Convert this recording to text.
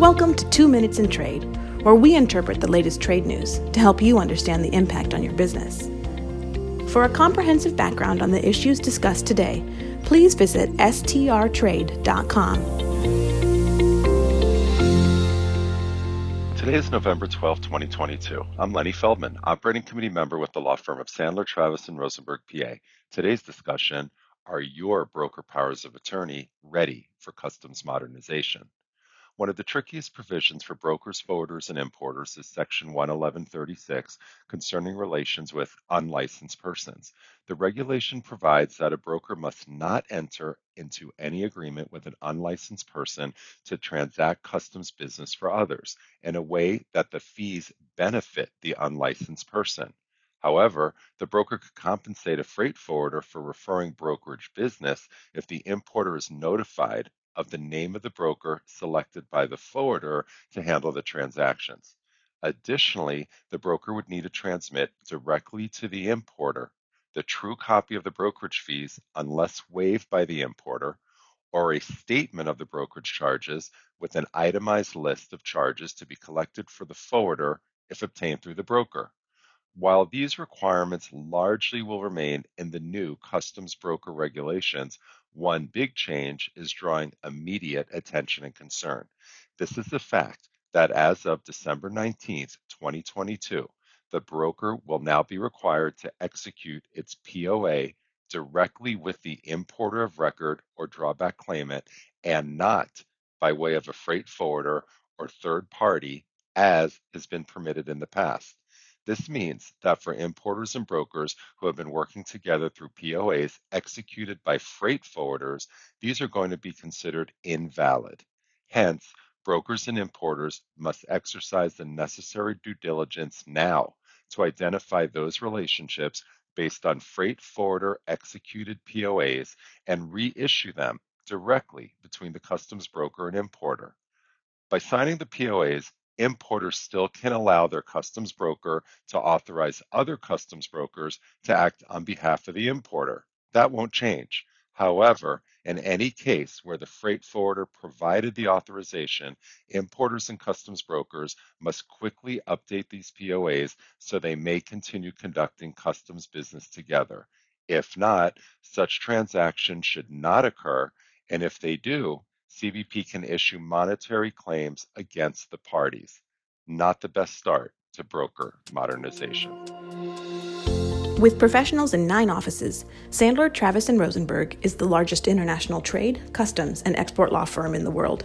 Welcome to Two Minutes in Trade, where we interpret the latest trade news to help you understand the impact on your business. For a comprehensive background on the issues discussed today, please visit strtrade.com. Today is November 12, 2022. I'm Lenny Feldman, operating committee member with the law firm of Sandler, Travis, and Rosenberg, PA. Today's discussion are your broker powers of attorney ready for customs modernization? One of the trickiest provisions for brokers, forwarders, and importers is Section 11136 concerning relations with unlicensed persons. The regulation provides that a broker must not enter into any agreement with an unlicensed person to transact customs business for others in a way that the fees benefit the unlicensed person. However, the broker could compensate a freight forwarder for referring brokerage business if the importer is notified of the name of the broker selected by the forwarder to handle the transactions. Additionally, the broker would need to transmit directly to the importer the true copy of the brokerage fees unless waived by the importer, or a statement of the brokerage charges with an itemized list of charges to be collected for the forwarder if obtained through the broker. While these requirements largely will remain in the new customs broker regulations, one big change is drawing immediate attention and concern. This is the fact that as of December 19, 2022, the broker will now be required to execute its POA directly with the importer of record or drawback claimant and not by way of a freight forwarder or third party as has been permitted in the past. This means that for importers and brokers who have been working together through POAs executed by freight forwarders, these are going to be considered invalid. Hence, brokers and importers must exercise the necessary due diligence now to identify those relationships based on freight forwarder executed POAs and reissue them directly between the customs broker and importer. By signing the POAs, importers still can allow their customs broker to authorize other customs brokers to act on behalf of the importer. That won't change. However, in any case where the freight forwarder provided the authorization, importers and customs brokers must quickly update these POAs so they may continue conducting customs business together. If not, such transactions should not occur, and if they do, CBP can issue monetary claims against the parties. Not the best start to broker modernization. With professionals in nine offices, Sandler, Travis, and Rosenberg is the largest international trade, customs, and export law firm in the world.